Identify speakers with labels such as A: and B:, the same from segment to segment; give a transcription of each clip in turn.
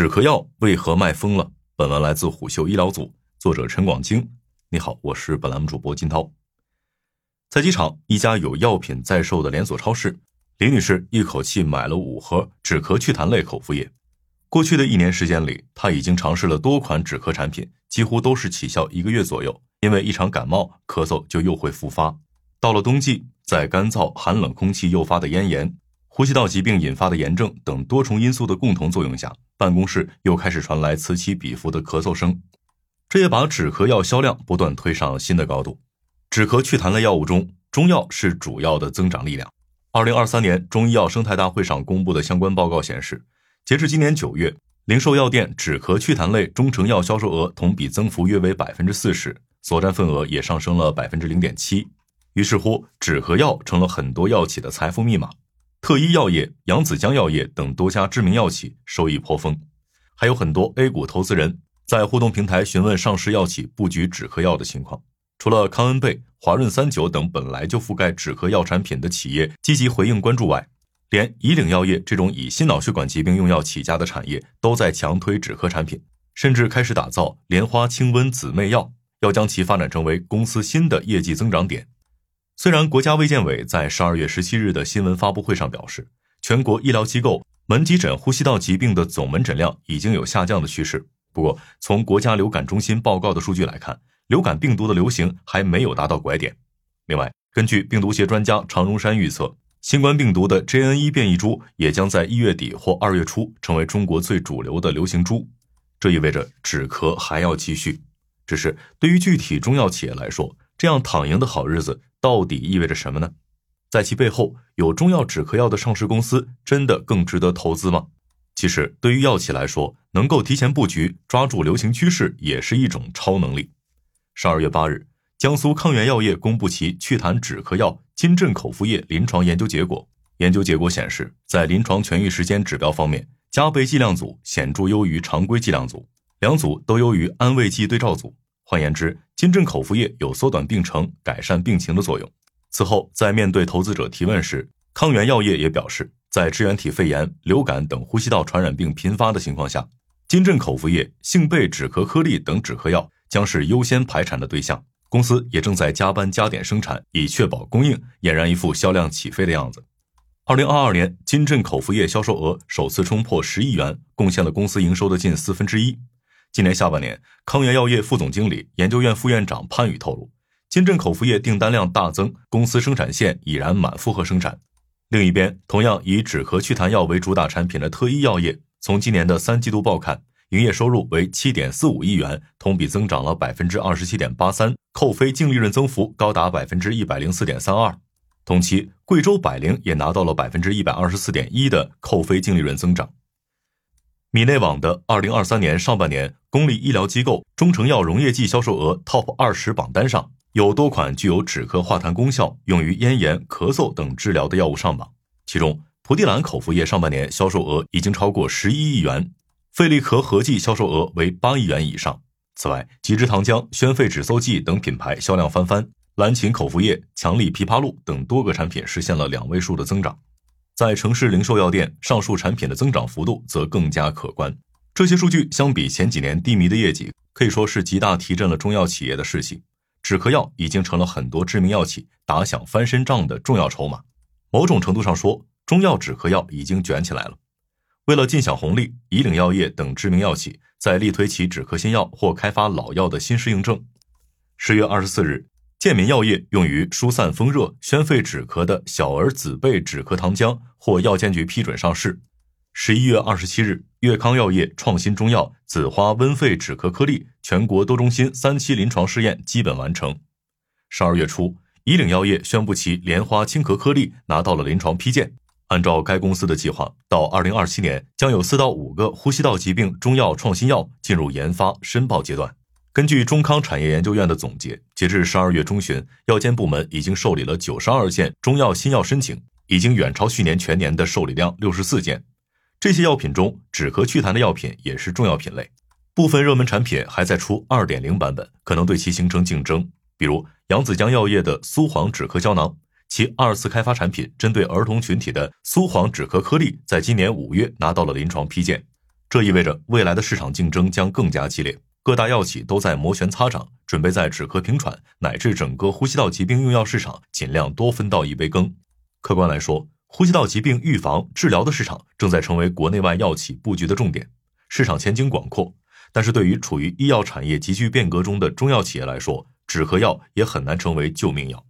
A: 止咳药为何卖疯了？本文来自虎嗅医疗组，作者陈广京。你好，我是本栏目主播金涛。在机场一家有药品在售的连锁超市，李女士一口气买了五盒止咳祛痰类口服液。过去的一年时间里，她已经尝试了多款止咳产品，几乎都是起效一个月左右，因为一场感冒咳嗽就又会复发。到了冬季，在干燥寒冷空气诱发的咽炎、呼吸道疾病引发的炎症等多重因素的共同作用下，办公室又开始传来此起彼伏的咳嗽声，这也把止咳药销量不断推上新的高度。止咳祛痰类药物中，中药是主要的增长力量。二零二三年中医药生态大会上公布的相关报告显示，截至今年九月，零售药店止咳祛痰类中成药销售额同比增幅约为百分之四十，所占份额也上升了百分之零点七。于是乎，止咳药成了很多药企的财富密码。特一药业、扬子江药业等多家知名药企收益颇丰，还有很多 A 股投资人在互动平台询问上市药企布局止咳药的情况。除了康恩贝、华润三九等本来就覆盖止咳药产品的企业积极回应关注外，连以岭药业这种以心脑血管疾病用药起家的产业都在强推止咳产品，甚至开始打造莲花清瘟姊妹药，要将其发展成为公司新的业绩增长点。虽然国家卫健委在十二月十七日的新闻发布会上表示，全国医疗机构门急诊呼吸道疾病的总门诊量已经有下降的趋势，不过从国家流感中心报告的数据来看，流感病毒的流行还没有达到拐点。另外，根据病毒学专家常荣山预测，新冠病毒的 JN.1 变异株也将在一月底或二月初成为中国最主流的流行株，这意味着止咳还要继续。只是对于具体中药企业来说，这样躺赢的好日子。到底意味着什么呢？在其背后有中药止咳药的上市公司，真的更值得投资吗？其实，对于药企来说，能够提前布局、抓住流行趋势，也是一种超能力。十二月八日，江苏康源药业公布其祛痰止咳药金镇口服液临床研究结果。研究结果显示，在临床痊愈时间指标方面，加倍剂量组显著优于常规剂量组，两组都优于安慰剂对照组。换言之，金振口服液有缩短病程、改善病情的作用。此后，在面对投资者提问时，康源药业也表示，在支原体肺炎、流感等呼吸道传染病频发的情况下，金振口服液、性贝止咳颗粒等止咳药将是优先排产的对象。公司也正在加班加点生产，以确保供应，俨然一副销量起飞的样子。二零二二年，金振口服液销售额首次冲破十亿元，贡献了公司营收的近四分之一。今年下半年，康源药业副总经理、研究院副院长潘宇透露，金镇口服液订单量大增，公司生产线已然满负荷生产。另一边，同样以止咳祛痰药为主打产品的特一药业，从今年的三季度报看，营业收入为七点四五亿元，同比增长了百分之二十七点八三，扣非净利润增幅高达百分之一百零四点三二。同期，贵州百灵也拿到了百分之一百二十四点一的扣非净利润增长。米内网的二零二三年上半年公立医疗机构中成药溶液剂销售额 TOP 二十榜单上，有多款具有止咳化痰功效、用于咽炎、咳嗽等治疗的药物上榜。其中，蒲地蓝口服液上半年销售额已经超过十一亿元，费利咳合剂销售额为八亿元以上。此外，吉之糖浆、宣肺止嗽剂等品牌销量翻番，蓝芩口服液、强力枇杷露等多个产品实现了两位数的增长。在城市零售药店，上述产品的增长幅度则更加可观。这些数据相比前几年低迷的业绩，可以说是极大提振了中药企业的士气。止咳药已经成了很多知名药企打响翻身仗的重要筹码。某种程度上说，中药止咳药已经卷起来了。为了尽享红利，以岭药业等知名药企在力推其止咳新药或开发老药的新适应症。十月二十四日。健民药业用于疏散风热、宣肺止咳的小儿紫贝止咳糖浆获药监局批准上市。十一月二十七日，粤康药业创新中药紫花温肺止咳颗粒全国多中心三期临床试验基本完成。十二月初，以岭药业宣布其莲花清咳颗粒拿到了临床批件。按照该公司的计划，到二零二七年将有四到五个呼吸道疾病中药创新药进入研发申报阶段。根据中康产业研究院的总结，截至十二月中旬，药监部门已经受理了九十二件中药新药申请，已经远超去年全年的受理量六十四件。这些药品中，止咳祛痰的药品也是重要品类。部分热门产品还在出二点零版本，可能对其形成竞争。比如扬子江药业的苏黄止咳胶囊，其二次开发产品针对儿童群体的苏黄止咳颗粒，在今年五月拿到了临床批件。这意味着未来的市场竞争将更加激烈，各大药企都在摩拳擦掌，准备在止咳平喘乃至整个呼吸道疾病用药市场尽量多分到一杯羹。客观来说，呼吸道疾病预防治疗的市场正在成为国内外药企布局的重点，市场前景广阔。但是对于处于医药产业急剧变革中的中药企业来说，止咳药也很难成为救命药。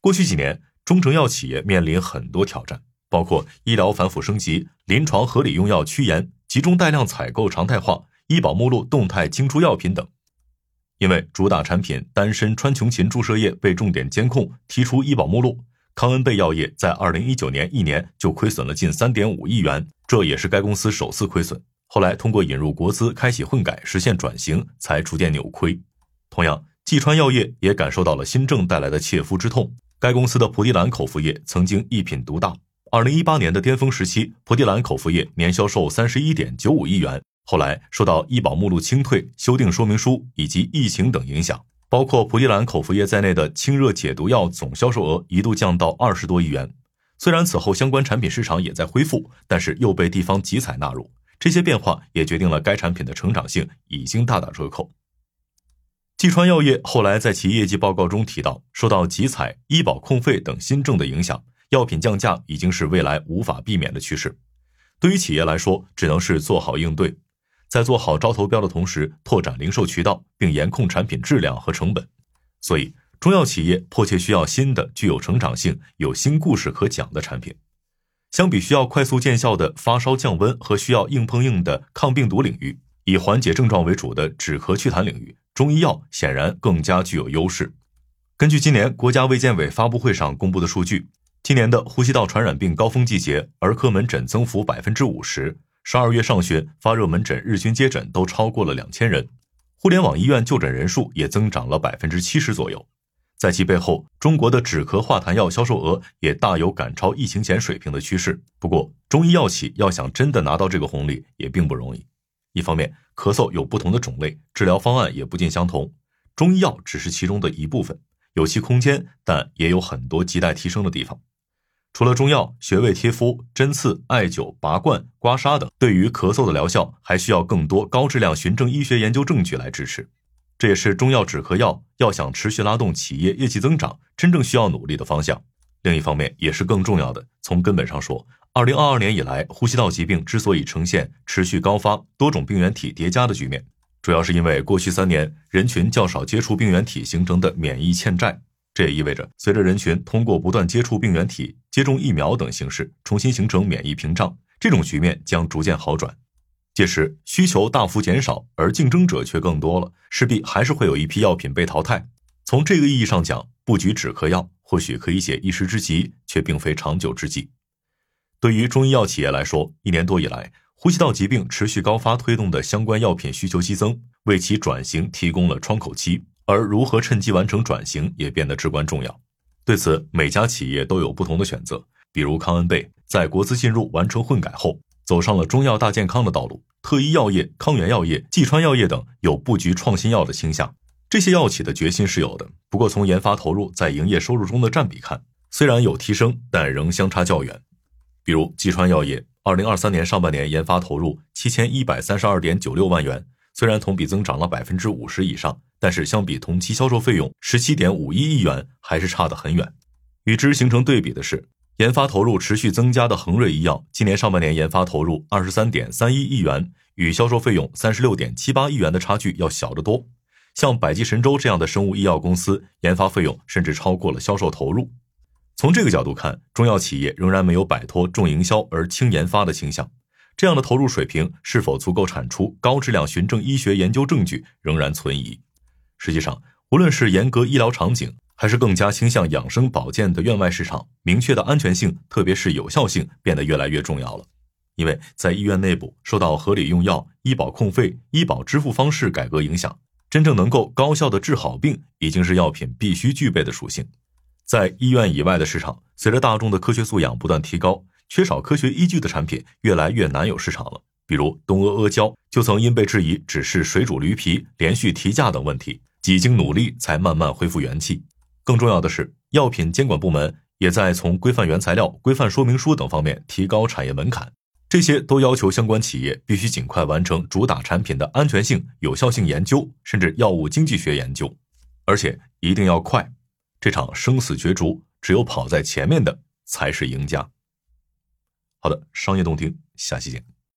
A: 过去几年，中成药企业面临很多挑战，包括医疗反腐升级、临床合理用药趋严、集中带量采购常态化、医保目录动态清出药品等。因为主打产品丹参川穹嗪注射液被重点监控提出医保目录，康恩贝药业在二零一九年一年就亏损了近三点五亿元，这也是该公司首次亏损。后来通过引入国资，开启混改，实现转型，才逐渐扭亏。同样，济川药业也感受到了新政带来的切肤之痛。该公司的蒲地蓝口服液曾经一品独大，二零一八年的巅峰时期，蒲地蓝口服液年销售三十一点九五亿元。后来受到医保目录清退、修订说明书以及疫情等影响，包括蒲地蓝口服液在内的清热解毒药总销售额一度降到二十多亿元。虽然此后相关产品市场也在恢复，但是又被地方集采纳入。这些变化也决定了该产品的成长性已经大打折扣。济川药业后来在其业绩报告中提到，受到集采、医保控费等新政的影响，药品降价已经是未来无法避免的趋势。对于企业来说，只能是做好应对，在做好招投标的同时，拓展零售渠道，并严控产品质量和成本。所以，中药企业迫切需要新的、具有成长性、有新故事可讲的产品。相比需要快速见效的发烧降温和需要硬碰硬的抗病毒领域，以缓解症状为主的止咳祛痰领域，中医药显然更加具有优势。根据今年国家卫健委发布会上公布的数据，今年的呼吸道传染病高峰季节，儿科门诊增幅百分之五十，十二月上旬发热门诊日均接诊都超过了两千人，互联网医院就诊人数也增长了百分之七十左右。在其背后，中国的止咳化痰药销售额也大有赶超疫情前水平的趋势。不过，中医药企要想真的拿到这个红利，也并不容易。一方面，咳嗽有不同的种类，治疗方案也不尽相同，中医药只是其中的一部分，有其空间，但也有很多亟待提升的地方。除了中药，穴位贴敷、针刺、艾灸、拔罐、刮痧等，对于咳嗽的疗效，还需要更多高质量循证医学研究证据来支持。这也是中药止咳药要想持续拉动企业业绩增长，真正需要努力的方向。另一方面，也是更重要的。从根本上说，二零二二年以来，呼吸道疾病之所以呈现持续高发、多种病原体叠加的局面，主要是因为过去三年人群较少接触病原体形成的免疫欠债。这也意味着，随着人群通过不断接触病原体、接种疫苗等形式重新形成免疫屏障，这种局面将逐渐好转。届时需求大幅减少，而竞争者却更多了，势必还是会有一批药品被淘汰。从这个意义上讲，布局止咳药或许可以解一时之急，却并非长久之计。对于中医药企业来说，一年多以来，呼吸道疾病持续高发推动的相关药品需求激增，为其转型提供了窗口期。而如何趁机完成转型，也变得至关重要。对此，每家企业都有不同的选择。比如康恩贝在国资进入完成混改后，走上了中药大健康的道路。特医药业、康源药业、济川药业等有布局创新药的倾向，这些药企的决心是有的。不过，从研发投入在营业收入中的占比看，虽然有提升，但仍相差较远。比如，济川药业二零二三年上半年研发投入七千一百三十二点九六万元，虽然同比增长了百分之五十以上，但是相比同期销售费用十七点五一亿元，还是差得很远。与之形成对比的是。研发投入持续增加的恒瑞医药，今年上半年研发投入二十三点三一亿元，与销售费用三十六点七八亿元的差距要小得多。像百济神州这样的生物医药公司，研发费用甚至超过了销售投入。从这个角度看，中药企业仍然没有摆脱重营销而轻研发的倾向。这样的投入水平是否足够产出高质量循证医学研究证据，仍然存疑。实际上，无论是严格医疗场景，还是更加倾向养生保健的院外市场，明确的安全性，特别是有效性变得越来越重要了。因为在医院内部受到合理用药、医保控费、医保支付方式改革影响，真正能够高效的治好病，已经是药品必须具备的属性。在医院以外的市场，随着大众的科学素养不断提高，缺少科学依据的产品越来越难有市场了。比如东阿阿胶就曾因被质疑只是水煮驴皮、连续提价等问题，几经努力才慢慢恢复元气。更重要的是，药品监管部门也在从规范原材料、规范说明书等方面提高产业门槛。这些都要求相关企业必须尽快完成主打产品的安全性、有效性研究，甚至药物经济学研究，而且一定要快。这场生死角逐，只有跑在前面的才是赢家。好的，商业洞听，下期见。